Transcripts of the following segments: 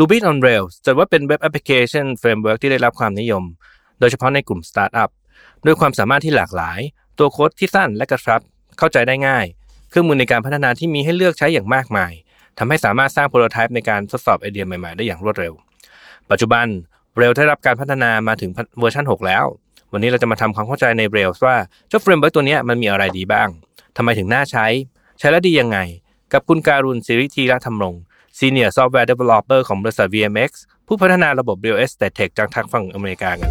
Ruby on Rails จัดว่าเป็นเว็บแอปพลิเคชัน framework ที่ได้รับความนิยม โดยเฉพาะในกลุ่มสตาร์ทอัพด้วยความสามารถที่หลากหลาย ตัวโค้ดที่สั้นและกระชับ เข้าใจได้ง่าย เครื่องมือในการพัฒนาที่มีให้เลือกใช้อย่างมากมายทำให้สามารถสร้าง prototype ในการทดสอบไอเดียใหม่ๆ ได้อย่างรวดเร็ว ปัจจุบัน Rails ได้รับการพัฒนามาถึงเวอร์ชัน6 แล้ว วันนี้เราจะมาทำความเข้าใจใน Rails ว่าเจ้า framework ตัวนี้มันมีอะไรดีบ้างทำไมถึงน่าใช้ ใช้แล้วดียังไง กับคุณการุณสิริธีรัธรรมรง Senior Software Developer ของบริษัท VMX ผู้พัฒนาระบบ Real Estate Tech จากทางฝั่งอเมริกากัน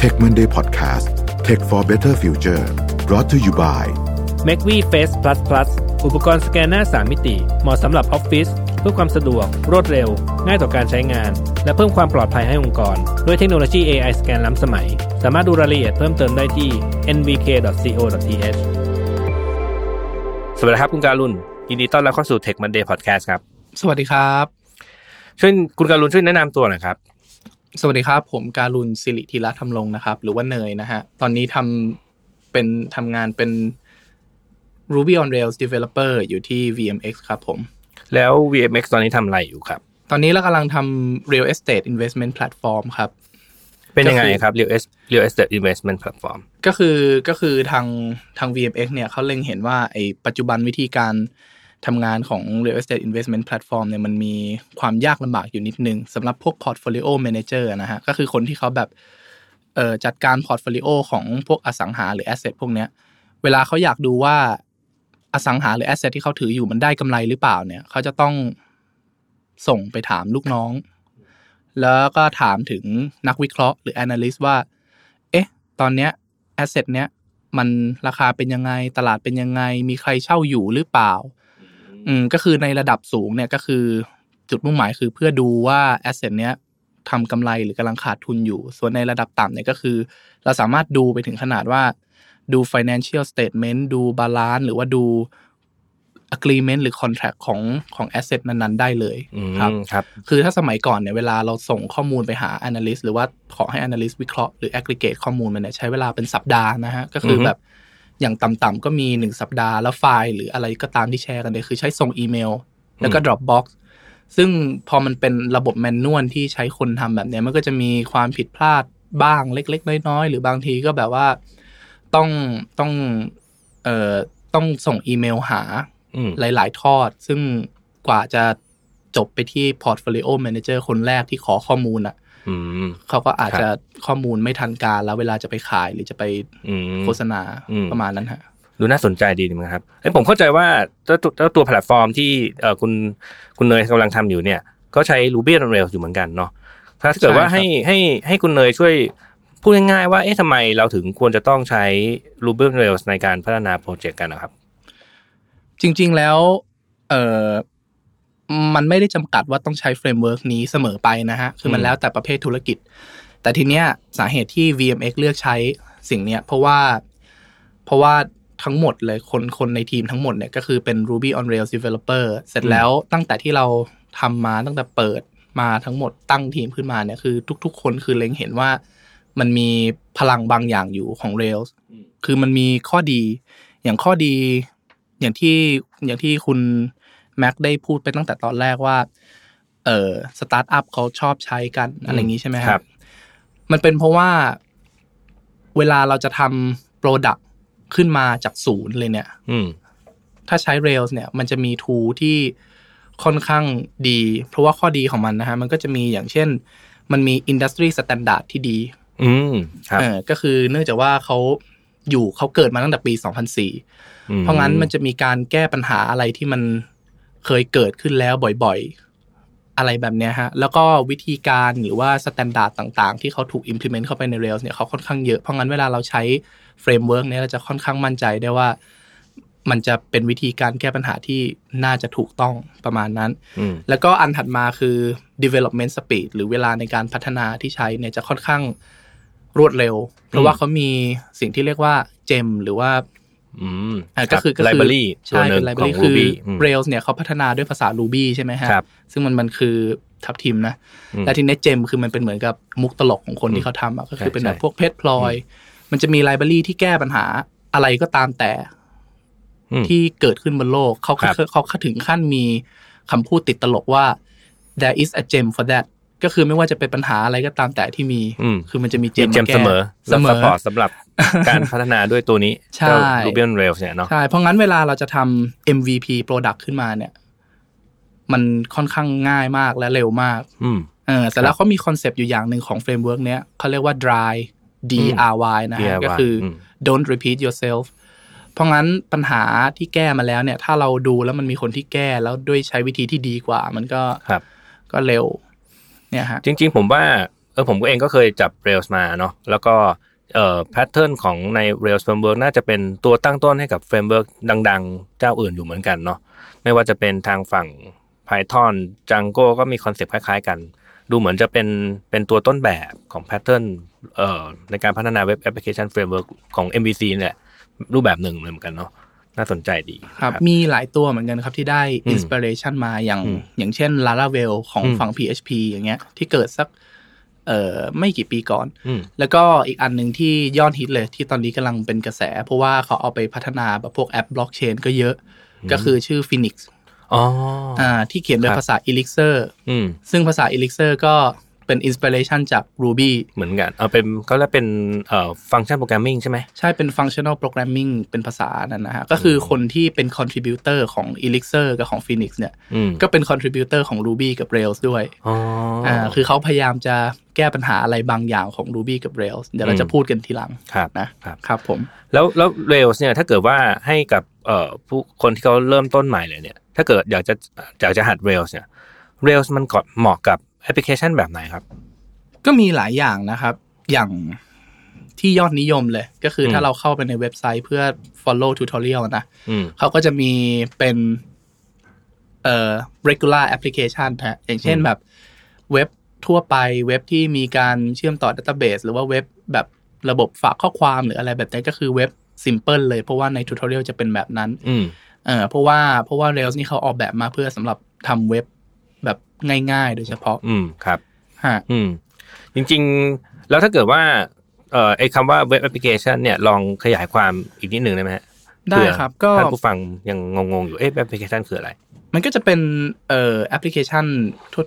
Tech Monday Podcast Tech for Better Future brought to you by m a c v Face Plus Plus อุปกรณ์สแกนหน้า 3 มิติ เหมาะสำหรับออฟฟิศเพื่อความสะดวก รวดเร็ว ง่ายต่อการใช้งาน และเพิ่มความปลอดภัยให้องค์กร ด้วยเทคโนโลยี AI สแกนล้ำสมัย สามารถดูรายละเอียดเพิ่มเติมได้ที่ nvk.co.th สวัสดีครับคุณการุณยินดีต้อนรับเข้าสู่ Tech Monday Podcast ครับ สวัสดีครับช่วยคุณการุณช่วยแนะนำตัวหน่อยครับสวัสดีครับ ผมการุณสิริธีระธรรมรงนะครับ หรือว่าเนยนะฮะตอนนี้ทำเป็นทำงานเป็น Ruby on Rails Developer อยู่ที่ VMX ครับผม แล้ว VMX ตอนนี้ทำอะไรอยู่ครับ ตอนนี้เรากำลังทำ Real Estate Investment Platform ครับ เป็นยังไงครับ Real Estate Real Estate Investment Platform ก็คือก็คือทางทาง VMX เนี่ยเขาเล็งเห็นว่าไอ้ปัจจุบันวิธีการ ทำงานของ Real Estate Investment Platform เนี่ยมันมีความยากลำบากอยู่นิดนึงสำหรับพวก Portfolio Manager นะฮะก็คือคนที่เขาแบบเอ่อจัดการ Portfolio ของพวกอสังหาหรือ Asset พวกเนี้ยเวลาเขาอยากดูว่าอสังหาหรือ Asset ที่เขาถืออยู่มันได้กำไรหรือเปล่าเนี่ยเขาจะต้องส่งไปถามลูกน้อง แล้วก็ถามถึงนักวิเคราะห์หรือ Analyst ว่า เอ๊ะ ตอนเนี้ย Asset เนี้ยมันราคาเป็นยังไงตลาดเป็นยังไง มีใครเช่าอยู่หรือเปล่า อืมก็คือในระดับสูงเนี่ยก็คือจุดมุ่งหมายคือเพื่อดูว่าแอสเซทเนี้ยทำกำไรหรือกำลังขาดทุนอยู่ ส่วนในระดับต่ำเนี่ยก็คือ เราสามารถดูไปถึงขนาดว่าดู financial statement ดู balance หรือว่าดู agreement หรือ contract ของของ asset นั้นๆ ได้เลยครับครับ คือถ้าสมัยก่อนเนี่ยเวลาเราส่งข้อมูลไปหา analyst หรือว่าขอให้ analyst วิเคราะห์หรือ aggregate ข้อมูลมันเนี่ยใช้เวลาเป็นสัปดาห์นะฮะ ก็คือแบบ อย่างต่ำๆก็มีหนึ่งสัปดาห์แล้วไฟล์ หรืออะไรก็ตามที่แชร์กันเนี่ยคือใช้ส่งอีเมล แล้วก็ Dropbox ซึ่งพอมันเป็นระบบแมนนวลที่ใช้คนทำแบบเนี้ยมันก็จะมีความผิดพลาดบ้างเล็ก ๆ น้อยๆ หรือบางทีก็แบบว่าต้องต้องเอ่อต้องส่งอีเมลหาอืมหลาย ๆ ทอด ซึ่งกว่าจะจบไปที่ Portfolio Manager คนแรกที่ขอข้อมูลอะอืม เขาก็อาจครับจะข้อมูลไม่ทันการแล้วเวลาจะไปขายหรือจะไปอืมโฆษณาอืมประมาณนั้นฮะดูน่าสนใจดีนะครับเอ้ยผมเข้าใจว่าเจ้าตัวเจ้าตัวแพลตฟอร์มที่เอ่อคุณคุณเนยกำลังทำอยู่เนี่ย ก็ใช้ Ruby on Rails อยู่เหมือนกันเนาะถ้าเกิดว่าใช่ครับให้ให้ให้คุณเนยช่วยพูดง่ายๆว่าเอ๊ะทำไมเราถึงควรจะต้องใช้ Ruby on Rails ในการพัฒนาโปรเจกต์กันนะครับ จริง ๆแล้ว เออ มันไม่ได้จำกัดว่าต้องใช้ framework นี้เสมอไปนะฮะ คือมันอืมแล้วแต่ประเภทธุรกิจ แต่ทีเนี้ยสาเหตุที่ VMX เลือกใช้สิ่งเนี้ยเพราะว่า เพราะว่าทั้งหมดเลยคนคนในทีมทั้งหมดเนี่ยก็คือเป็น Ruby on Rails developer เสร็จแล้วตั้งแต่ที่เราทำมาตั้งแต่เปิดมาทั้งหมดตั้งทีมขึ้นมาเนี่ยคือ ทุก ๆ คนคือเล็งเห็นว่ามันมีพลังบางอย่างอยู่ของ Rails คือมันมีข้อดีอย่างข้อดีอย่างที่อย่างที่คุณ แม็กได้พูดไปตั้งแต่ตอนแรกว่า เออสตาร์ทอัพเขาชอบใช้กันอะไรอย่างนี้ใช่ไหมครับ มันเป็นเพราะว่าเวลาเราจะทำ product ขึ้นมาจากศูนย์เลยเนี่ยอืมถ้าใช้ Rails เนี่ย มันจะมี tool ที่ค่อนข้างดี เพราะว่าข้อดีของมันนะฮะ มันก็จะมีอย่างเช่น มันมี Industry Standard ที่ดี อืมครับเออก็คือเนื่องจากว่าเขาอยู่เขาเกิดมาตั้งแต่ปี 2004อืมเพราะงั้นมันจะมีการแก้ปัญหาอะไรที่มัน เคยเกิดขึ้นแล้วบ่อยๆ อะไรแบบเนี้ยฮะ แล้วก็วิธีการหรือว่า standard ต่างๆ ที่เขาถูก implement เข้าไปใน Rails เนี่ยเขาค่อนข้างเยอะ เพราะงั้นเวลาเราใช้framework เนี่ยเราจะค่อนข้างมั่นใจได้ว่า มันจะเป็นวิธีการแก้ปัญหาที่น่าจะถูกต้องประมาณนั้นอืมแล้วก็อันถัดมาคือ development speed หรือเวลาในการพัฒนาที่ใช้เนี่ยจะค่อนข้างรวดเร็ว เพราะว่าเขามีสิ่งที่เรียกว่า gem หรือว่า อืมอะก็คือก็ไลคืบรารีตัวใช่หนึ่เป็งนไลบขราองรีคือ Ruby ม Rails เนี่ยเขาพัฒนาด้วยภาษา Ruby ใช่ไหมฮะครับซึ่งมันมันคือทับทิมนะอืมและทีนี้ gem คือมันเป็นเหมือนกับมุกตลกของคนอืมที่เขาทำอะก็คือใช่เป็นแบบใช่พวกเพชรพลอย มันจะมี library ที่แก้ปัญหาอะไรก็ตามแต่อืมที่เกิดขึ้นบนโลกเขาครับเขาเขาถึงขั้นมีคำพูดติดตลกว่า there is a gem for that ก็คือไม่ว่าจะเป็นปัญหาอะไรก็ตามแต่ที่มีอืมคือมันจะมี gem มี gem แก้เสมอเสมอและ supportสำหรับการพัฒนาด้วยตัวนี้ใช่เจ้า Ruby on Rails เนี่ยเนาะใช่เพราะงั้นเวลาเราจะทำ MVP product ขึ้นมาเนี่ย มันค่อนข้างง่ายมากและเร็วมากอืมเออแต่แล้วเขามี concept อยู่อย่างหนึ่งของ framework เนี้ยเขาเรียกว่า dry D R Y นะฮะ DRY ก็คืออืม don't repeat yourself เพราะงั้นปัญหาที่แก้มาแล้วเนี่ย ถ้าเราดูแล้วมันมีคนที่แก้แล้วด้วยใช้วิธีที่ดีกว่า มันก็ครับก็เร็ว เนี่ยฮะยฮะจริง ๆ ผมว่าเออผมก็เองก็เคยจับ Rails มาเนาะแล้วก็เอ่อ pattern ของใน Rails Framework น่าจะเป็นตัวตั้งต้นให้กับ Framework ดัง ๆ เจ้าอื่นอยู่เหมือนกันเนาะไม่ว่าจะเป็นทางฝั่ง Python Django ก็มี concept คล้าย ๆ กัน ดูเหมือนจะเป็นเป็นตัวต้นแบบของ pattern เอ่อในการพัฒนาเว็บแอปพลิเคชัน Framework ของ MVC เนี่ยรูปแบบหนึ่งเลยเหมือนกันเนาะ น่าสนใจดีครับ มีหลายตัวเหมือนกันครับที่ได้อืม inspiration มาอย่างอืมอย่างเช่น Laravel ของอืมฝั่ง PHP อย่างเงี้ย ที่เกิดสัก เอ่อไม่กี่ปีก่อนอืมแล้วก็อีกอันหนึ่งที่ยอดฮิตเลยที่ตอนนี้กำลังเป็นกระแส เพราะว่าเขาเอาไปพัฒนาแบบพวกแอปบล็อกเชนก็เยอะ ก็คือชื่อ Phoenix อ๋ออ่าที่เขียนโดยครับภาษา Elixir อืมซึ่งภาษา Elixir ก็ เป็น inspiration จาก Ruby เหมือนกันเอาเป็นก็แล้วเป็นเอ่อ function programming ใช่ไหมใช่เป็น functional programming เป็นภาษานั้นนะฮะก็คือคนที่เป็น contributor ของ Elixir กับของ Phoenix เนี่ยอืมก็เป็น contributor ของ Ruby กับ Rails ด้วยอ๋อออ่าคือเขาพยายามจะแก้ปัญหาอะไรบางอย่างของ Ruby กับ Rails เดี๋ยวเราอืมจะพูดกันทีหลังครับนะครับครับผม แล้วแล้ว Rails เนี่ยถ้าเกิดว่าให้กับเอ่อผู้คนที่เขาเริ่มต้นใหม่เลยเนี่ย ถ้าเกิดอยากจะอยากจะหัด Rails เนี่ย Rails มันก็เหมาะกับ แอปพลิเคชันแบบไหนครับ ก็มีหลายอย่างนะครับ อย่างที่ยอดนิยมเลย ก็คืออมถ้าเราเข้าไปในเว็บไซต์เพื่อ follow tutorial นะอืมเขาก็จะมีเป็นเอ่อ regular application ฮะอย่างเช่นอืมแบบเว็บทั่วไปเว็บที่มีการเชื่อมต่อ database หรือว่าเว็บแบบระบบฝากข้อความหรืออะไรแบบนี้ก็คือเว็บ simple เลย เพราะว่าใน tutorial จะเป็นแบบนั้นอืมเออเพราะว่าเพราะว่า Rails นี่เขาออกแบบมาเพื่อสำหรับทำเว็บ แบบง่ายๆ โดยเฉพาะ อืมครับฮะอืมจริง ๆ แล้วถ้าเกิดว่าเอ่อไอ้คำว่าเว็บแอปพลิเคชันเนี่ยลองขยายความอีกนิดหนึ่งได้ไหมฮะได้เผื่อครับ ก็ท่านผู้ฟังยังงงๆอยู่เอ๊ะแอปพลิเคชันคืออะไร มันก็จะเป็นเอ่อแอปพลิเคชัน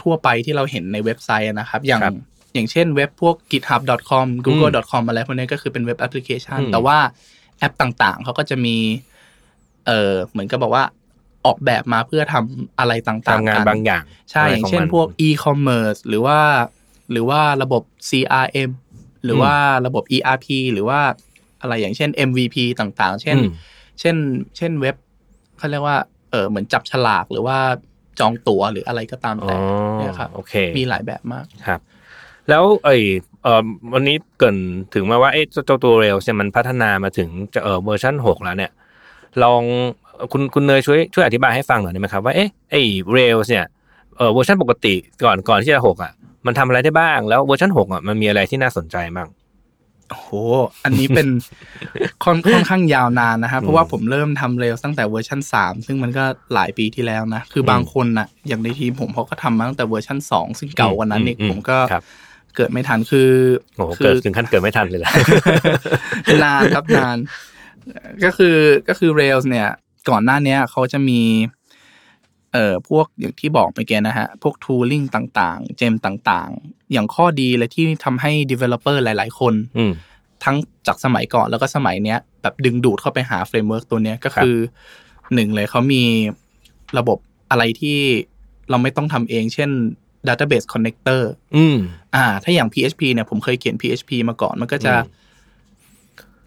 ทั่ว ๆ ไปที่เราเห็นในเว็บไซต์นะครับ อย่างครับอย่างเช่นเว็บพวก github.com google.com อะไรพวกนี้ก็คือเป็นเว็บแอปพลิเคชันอืมแต่ว่าแอปต่างๆ เขาก็จะมีเอ่อเหมือนกับบอกว่า ออกแบบมาเพื่อทำอะไรต่างๆทำงานกันบางอย่าง ใช่ะไรอย่างขเช่นมัพวก e-commerce หรือว่า หรือว่าระบบ CRM หรือว่าระบบ ERP หรือว่าอะไรอย่างเช่น MVP ต่างๆ เช่นอืมเช่น เช่นเว็บเขาเรียกว่าเออเหมือนจับฉลากหรือว่าจองตั๋วหรืออะไรก็ตามอ๋อแต่เนี่ยครับโอเคมีหลายแบบมากครับ แล้วไอ้เอ่อวันนี้เกริ่นถึงมาว่าไอ้เจ้าตัว Rails เนี่ยมันพัฒนามาถึงจะเออเวอร์ชันหกแล้วเนี่ย ลอง คุณคุณเนยช่วยช่วยอธิบายให้ฟังหน่อยได้ไหมครับว่าเอ๊ะไอ้ Rails เนี่ยเออเวอร์ชันปกติก่อนก่อนที่จะหกอะมันทำอะไรได้บ้างแล้วเวอร์ชันหกอะมันมีอะไรที่น่าสนใจบ้างโอ้โห อันนี้เป็นค่อนค่อนข้างยาวนานนะครับเพราะว่าผมเริ่มทำเร็วตั้งแต่เวอร์ชัน3 ซึ่งมันก็หลายปีที่แล้วนะ คือบางคนนะอย่างในทีมผมเขาก็ทำมาตั้งแต่เวอร์ชัน2 ซึ่งเก่ากว่านั้นอีกอืมผมก็ครับเกิดไม่ทันคือโอ้โหคืเกิดถึงขั้นเกิดไม่ทันเลยแหละนานครับนาน ก็คือก็คือ Rails เนี่ย ก่อนหน้าเนี้ยเขาจะมีเอ่อพวกอย่างที่บอกเมื่อกี้นะฮะ พวก tooling ต่างๆ เจมต่างๆ อย่างข้อดีเลยที่ทำให้ developer หลาย ๆ คนอืมทั้งจากสมัยก่อนแล้วก็สมัยเนี้ย แบบดึงดูดเข้าไปหา framework ตัวเนี้ยก็คือหนึ่งเลยเขามีระบบอะไรที่เราไม่ต้องทำเอง เช่น database connector อืมอ่า ถ้าอย่าง PHP เนี่ยผมเคยเขียน PHP มาก่อนมันก็จะอืม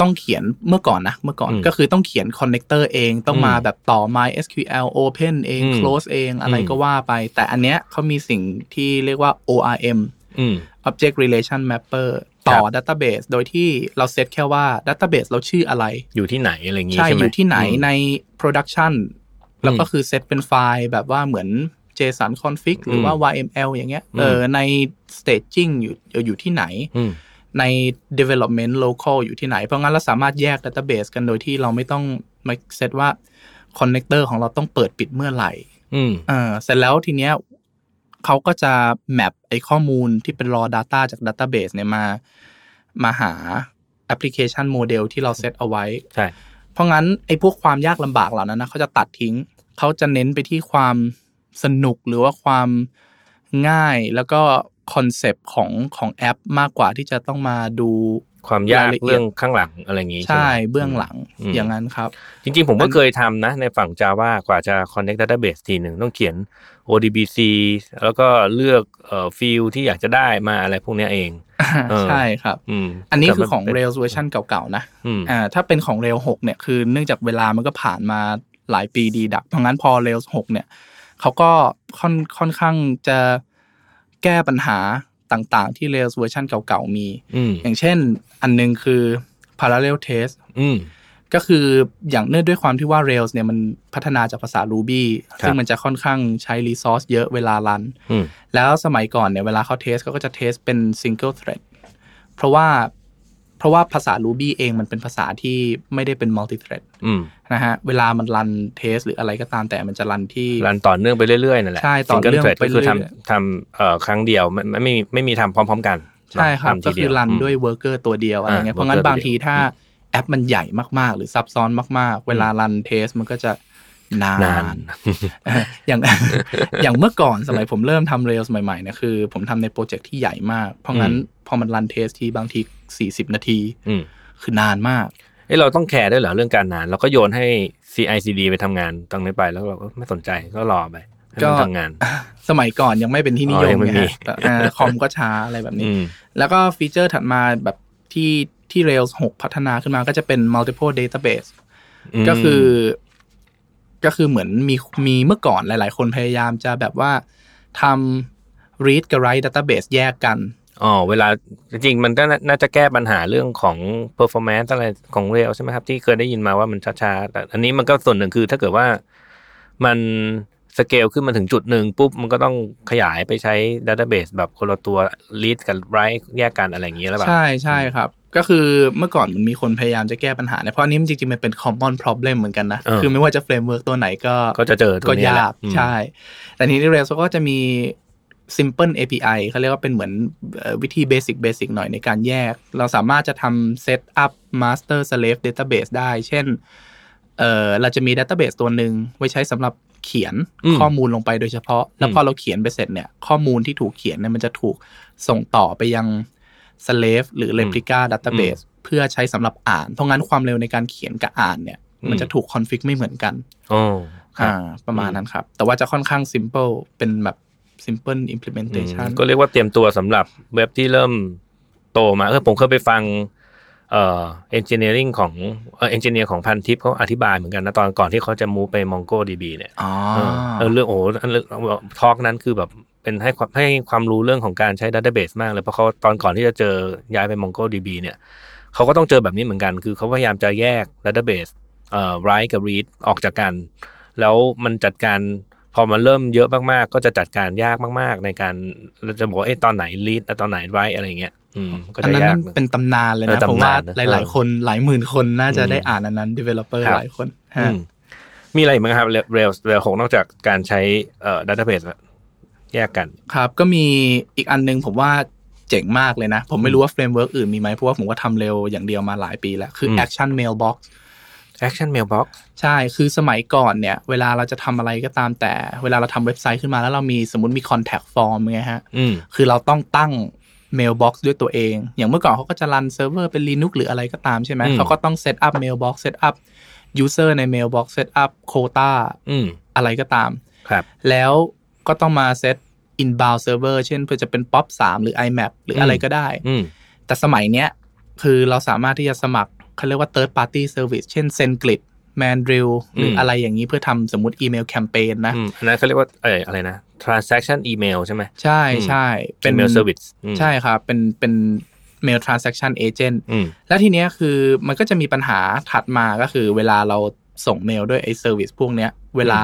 ต้องเขียนเมื่อก่อนนะเมื่อก่อนอืมก็คือต้องเขียน connector เองต้องมาอืมแบบต่อ MySQL open เองอืม close เองอะไรอืมก็ว่าไป แต่อันเนี้ยเขามีสิ่งที่เรียกว่า ORM อืม Object Relation Mapper ต่อครับ database โดยที่เราเซตแค่ว่า database เราชื่ออะไร อยู่ที่ไหนอะไรอย่างงี้ใช่ใช่ไหมอยู่ที่ไหนอืมใน production แล้วก็คือเซตเป็นไฟล์แบบว่าเหมือน JSON config หรือว่า YML อย่างเงี้ยอืมเออใน staging อยู่อยู่ที่ไหนอืม ใน development local อยู่ที่ไหน เพราะงั้นเราสามารถแยก database กันโดยที่เราไม่ต้องมาเซตว่า connector ของเราต้องเปิดปิดเมื่อไหร่ อืมเออเสร็จแล้วทีเนี้ยเขาก็จะ map ไอ้ข้อมูลที่เป็น raw data จาก database เนี่ยมามาหา application model ที่เราเซตเอาไว้ ใช่ เพราะงั้นไอ้พวกความยากลำบากเหล่านั้นนะเขาจะตัดทิ้ง เขาจะเน้นไปที่ความสนุกหรือว่าความง่ายแล้วก็ คอนเซปต์ของของแอปมากกว่าที่จะต้องมาดูความยากรายละเอียดเรื่องข้างหลังอะไรอย่างงี้ใช่ไหมเบื้องหลังอืมอย่างนั้นครับ จริงๆ ผมก็เคยทำนะ ในฝั่ง Java กว่าจะ connect database ทีหนึ่งต้องเขียน ODBC แล้วก็เลือกเอ่อ field ที่อยากจะได้มาอะไรพวกเนี้ยเองเออใช่ครับอืมอันนี้คือของแต่มันเป็น Rails เวอร์ชันเก่าๆนะอืมอ่าถ้าเป็นของ Rails 6เนี่ยคือเนื่องจากเวลามันก็ผ่านมาหลายปีดีดักเพราะงั้นพอ Rails 6เนี่ยเขาก็ค่อนค่อนข้างจะ แก้ปัญหาต่างๆ ที่ Rails เวอร์ชันเก่าๆ มีอืมอย่างเช่น อันหนึงคือ parallel test อืมก็คืออย่างเนื่องด้วยความที่ว่า Rails เนี่ยมันพัฒนาจากภาษา Ruby ครับซึ่งมันจะค่อนข้างใช้ resource เยอะเวลารันอืมแล้วสมัยก่อนเนี่ยเวลาเขาเทสเขาก็จะเทสเป็น single thread เพราะว่า เพราะว่าภาษา Ruby เองมันเป็นภาษาที่ไม่ได้เป็น multi thread อืมนะฮะเวลามันรันเทสหรืออะไรก็ตามแต่มันจะรันที่รันต่อเนื่องไปเรื่อยๆนั่นแหละใช่ต่อเนื่อง Single thread ไปก็คือเรื่อยทำทำเอ่อครั้งเดียวไม่ไม่ไม่มีไม่มีทำพร้อม ๆ กันใช่ครับทำทีก็เดีคือ run ด้วย wor ker ตัวเดียวอะไรเงี้ยอ่าเพราะงั้น worker บางทีตัวเดียวถ้าแอปมันใหญ่มากๆ หรือซับซ้อนมากๆ เวลา run test มันก็จะ นานนาน อย่างอย่างเมื่อก่อนสมัยผมเริ่มทำ Rails ใหม่ๆเนี่ยคือ ผมทำในโปรเจกต์ที่ใหญ่มาก เพราะงั้นพอมัน run test ทีบางที40นาทีอืมคือนานมากเอ้เราต้องแคร์ด้วยเหรอเรื่องการนาน เราก็โยนให้ CICD ไปทำงานตรงนี้ไปแล้วเราก็ไม่สนใจก็รอไปให้ก็มันทำงาน สมัยก่อนยังไม่เป็นที่นิยอ๋อยัมงไม่ไงมีฮะแต่อ่าคอมก็ช้าอะไรแบบนี้อืมแล้วก็ฟีเจอร์ถัดมาแบบที่ที่ Rails 6 พัฒนาขึ้นมาก็จะเป็น multiple database มก็คือ ก็คือเหมือนมีมีเมื่อก่อนหลาย ๆ คนพยายามจะแบบว่าทำ read กับ write database แยกกันอ๋อเวลาจริงๆมันก็น่าน่าจะแก้ปัญหาเรื่องของ performance อะไรของเรลใช่ไหมครับ ที่เคยได้ยินมาว่ามันช้าๆแต่อันนี้มันก็ส่วนหนึ่งคือถ้าเกิดว่ามันสเกลขึ้นมาถึงจุดหนึ่งปุ๊บ มันก็ต้องขยายไปใช้ database แบบคนละตัว read กับ write แยกกันอะไรอย่างเงี้ยแล้วแบบใช่ใช่ครับ ก็คือเมื่อก่อนมันมีคนพยายามจะแก้ปัญหาเนี่ยเพราะอันนี้มันจริงๆมันเป็น common problem เหมือนกันนะเออคือไม่ว่าจะ framework ตัวไหนก็ก็จะเจอตัวก็นี้แหละยากอืมใช่ แต่ทีนี้ Rails ก็จะมี simple API เขาเรียกว่าเป็นเหมือนเอ่อวิธี basic basic หน่อยในการแยก เราสามารถจะทำ set up master slave database ได้ เช่นเออเราจะมี database ตัวหนึ่งไว้ใช้สำหรับเขียนอืมข้อมูลลงไปโดยเฉพาะ แล้วอืมพอเราเขียนไปเสร็จเนี่ย ข้อมูลที่ถูกเขียนเนี่ยมันจะถูกส่งต่อไปยัง slave หรือ replica database เพื่อใช้สำหรับอ่าน เพราะงั้นความเร็วในการเขียนกับอ่านเนี่ย มันจะถูก config ไม่เหมือนกันอ๋อครับอ่าประมาณนั้นครับ แต่ว่าจะค่อนข้าง simple เป็นแบบ simple implementation ก็เรียกว่าเตรียมตัวสำหรับเว็บที่เริ่มโตมาเออผมเคยไปฟังเอ่อ engineering ของเอ่อ engineer ของพันทิปเขาอธิบายเหมือนกันนะตอนก่อนที่เขาจะมูไป MongoDB เนี่ยอ๋อเออเออเรื่องโอ้โหอันเรื่องทอล์กนั้นคือแบบ เป็นให้ความให้ความรู้เรื่องของการใช้ database มากเลยเพราะเขาตอนก่อนที่จะเจอย้ายไป MongoDB เนี่ยเขาก็ต้องเจอแบบนี้เหมือนกัน คือเขาพยายามจะแยก database เอ่อ write กับ read ออกจากกัน แล้วมันจัดการพอมันเริ่มเยอะมากๆ ก็จะจัดการยากมากๆ ในการเราจะบอกว่าเอ้ตอนไหน read และตอนไหน write อะไรเงี้ยอืมก็อันจะนั้นยากมันเป็นตำนานเลยเอนะอผมตำนานว่านะหลาย ๆ คนหลายหมื่นคนน่าจะอืมได้อ่านอันนั้น developer ครับหลายคนอืฮะมมีอะไรอีกไหมครับ Rails Rails หกนอกจากการใช้เอ่อ database แยกกันครับ ก็มีอีกอันนึงผมว่าเจ๋งมากเลยนะ ผมไม่รู้ว่า framework อื่นมีไหมเพราะว่าผมก็ทำ Rails อย่างเดียวมาหลายปีแล้ว คือม action mailbox action mailbox ใช่คือสมัยก่อนเนี่ย เวลาเราจะทำอะไรก็ตามแต่ เวลาเราทำเว็บไซต์ขึ้นมาแล้วเรามีสมมติมี contact form ไงฮะอืมคือเราต้องตั้ง mailbox ด้วยตัวเอง อย่างเมื่อก่อนเขาก็จะ run เซิร์ฟเวอร์เป็น Linux หรืออะไรก็ตามใช่ไหมอืมเขาก็ต้อง set up mailbox set up user ใน mailbox set up quota อืมอะไรก็ตามครับแล้ว ก็ต้องมา set inbound server เช่นเพื่อจะเป็น pop 3 หรือ imap หรืออะไรก็ได้อืมแต่สมัยเนี้ยคือเราสามารถที่จะสมัครเขาเรียกว่า third party service เช่น SendGrid Mandrill หรือมอะไรอย่างนี้เพื่อทำสมมติอีเมลแคมเปญนะอืมอันนั้นเขาเรียกว่าเอออะไรนะ transaction email ใช่ไหมใช่ใช่ email service อืมใช่ครับ เป็นเป็น mail transaction agent อืมแล้วทีเนี้ยคือมันก็จะมีปัญหาถัดมาก็คือเวลาเราส่งเมลด้วยไอ้ service พวกเนี้ย เวลา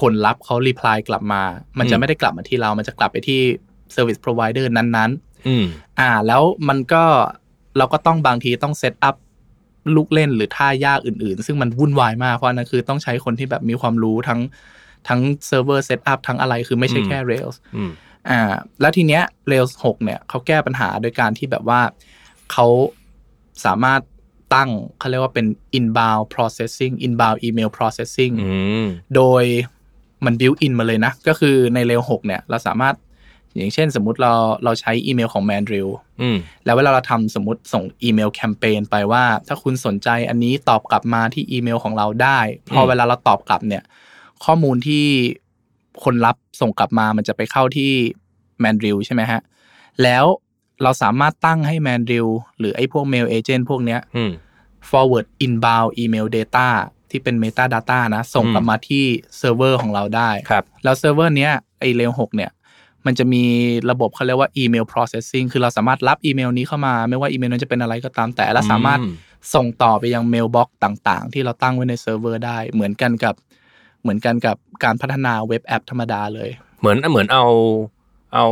คนรับเขารีプライกลับมา มันจะ อืม ไม่ได้กลับมาที่เรา มันจะกลับไปที่ Service Provider นั้น อืม ๆ อ่า แล้วมันก็เราก็ต้องบางทีต้องเซตอัพลูกเล่นหรือท่ายากอื่นๆ ซึ่งมันวุ่นวายมาก เพราะอันนั้นคือต้องใช้คนที่แบบมีความรู้ทั้งทั้งเซิร์ฟเวอร์เซตอัพทั้งอะไรคือไม่ใช่ อืม แค่ Rails อืม อ่าแล้วทีเนี้ย Rails 6 เนี่ยเขาแก้ปัญหาโดยการที่แบบว่าเขาสามารถตั้งเขาเรียกว่าเป็น inbound processing inbound email processing อืม โดย มัน built in มาเลยนะ ก็คือใน Rails 6เนี่ยเราสามารถอย่างเช่นสมมุติเราเราใช้อีเมลของ Mandrill อืมแล้วเวลาเราทำสมมติส่งอีเมลแคมเปญไปว่า ถ้าคุณสนใจอันนี้ตอบกลับมาที่อีเมลของเราได้ พออืมเวลาเราตอบกลับเนี่ย ข้อมูลที่คนรับส่งกลับมามันจะไปเข้าที่ Mandrill ใช่ไหมฮะ แล้วเราสามารถตั้งให้ Mandrill หรือไอ้พวก Mail Agent พวกเนี้ยอืม forward inbound email data ที่เป็น meta data นะ ส่งกลับมาที่เซิร์ฟเวอร์ของเราได้ครับแล้วเซิร์ฟเวอร์เนี้ยไอ Rails หกเนี่ยมันจะมีระบบเขาเรียกว่า email processing คือเราสามารถรับอีเมลนี้เข้ามา ไม่ว่าอีเมลนั้นจะเป็นอะไรก็ตามแต่และสามารถอืมส่งต่อไปยัง mailbox ต่างๆ ที่เราตั้งไว้ในเซิร์ฟเวอร์ได้ เหมือนกันกับ เหมือนกันกับการพัฒนาเว็บแอปธรรมดาเลย เหมือนเหมือนเอาเอา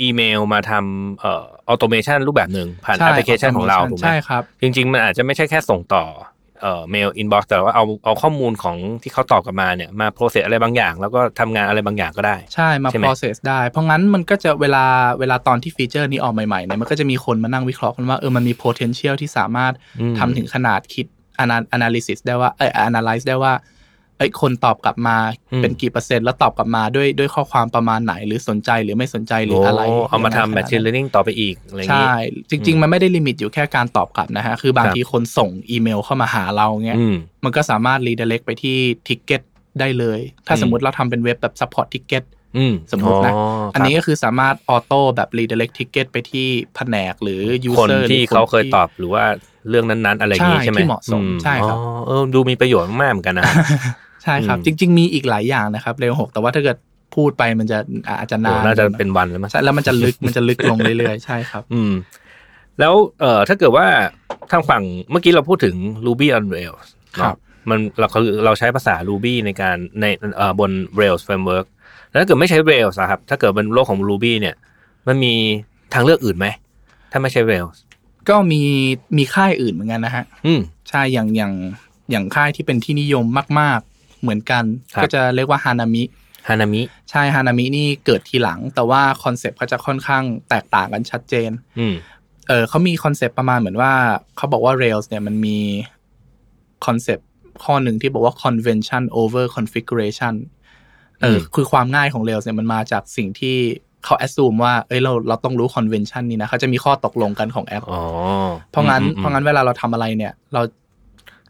อีเมลมาทำเอ่อ automation รูปแบบหนึ่งผ่านใช่แอปพลิเคชันของเราถูกไหมใช่ครับ จริง ๆ มันอาจจะไม่ใช่แค่ส่งต่อ เอ่อ mail inbox แต่ว่าเอาเอาข้อมูลของที่เขาตอบกลับมาเนี่ยมา process อะไรบางอย่าง แล้วก็ทำงานอะไรบางอย่างก็ได้ ใช่มาใช่ไหม process ได้ เพราะงั้นมันก็จะเวลาเวลาตอนที่ฟีเจอร์นี้ออกใหม่ๆเนี่ยมันก็จะมีคนมานั่งวิเคราะห์กันว่าเออมันมี potential ที่สามารถอืมทำถึงขนาดคิด ana- analysis ได้ว่าเออ analyze ได้ว่า เอ้ยคนตอบกลับมาอืมเป็นกี่เปอร์เซ็นต์แล้วตอบกลับมาด้วยด้วยข้อความประมาณไหนหรือสนใจหรือไม่สนใจหรืออะไรโเอามาทำ machine lear ning ต่อไปอีกอะไรอย่างงี้ใช่ จริง ๆ มันไม่ได้ลิมิตอยู่แค่การตอบกลับนะฮะ คือบางครับทีคนส่งอีเมลเข้ามาหาเราเงี้ยอืมมันก็สามารถ redirect ไปที่ ticket ได้เลย ถ้าอืมสมมติเราทำเป็นเว็บแบบ support ticket อืมสมมุตินะอ๋ออันนี้ก็คือสามารถออโต้แบบ redirect ticket ไปที่แผนกหรือคน user ที่หรือเขาเคยที่ตอบหรือว่าเรื่องนั้นๆ อะไรอย่างงี้ใช่ใช่ไหมที่เหมาะสมอืใช่ครับอ๋อเออดูมีประโยชน์มากๆเหมือนกันนะ ใช่ครับอืมจริง ๆ มีอีกหลายอย่างนะครับเร็วหกแต่ว่าถ้าเกิดพูดไปมันจะอาจจะนาโอ้นน่าจะเป็นวันแล้วมั้งใช่แล้วมันจะลึกมันจะลึกลงเรื่อยๆใช่ครับ อืม แล้วเอ่อถ้าเกิดว่าทางฝั่งเมื่อกี้เราพูดถึง Ruby on Rails ครัเนาะบมันเราคือเราใช้ภาษา Ruby ในการในเอ่อบน Rails framework แล้วถ้าเกิดไม่ใช้ Rails อะครับ ถ้าเกิดเป็นโลกของ Ruby เนี่ย มันมีทางเลือกอื่นไหม ถ้าไม่ใช่ Rails ก็มีมีค่ายอื่นเหมือนกันนะฮะ อืมใช่อย่างอย่างอย่างค่ายที่เป็นที่นิยมมาก ๆ เหมือนกันครับก็จะเรียกว่า Hanami Hanami ใช่ Hanami นี่เกิดทีหลัง แต่ว่าคอนเซปต์เขาจะค่อนข้างแตกต่างกันชัดเจนอืมเออเขามีคอนเซปต์ประมาณเหมือนว่าเขาบอกว่า Rails เนี่ยมันมีคอนเซปต์ข้อหนึ่งที่บอกว่า convention over configuration เอออมคือความง่ายของ Rails เนี่ยมันมาจากสิ่งที่เขา assume ว่า เอ้ยเราเราต้องรู้ convention นี้นะเขาจะมีข้อตกลงกันของแอปอ๋อเพราะงั้นอืมอืมเพราะงั้นเวลาเราทำอะไรเนี่ย เรา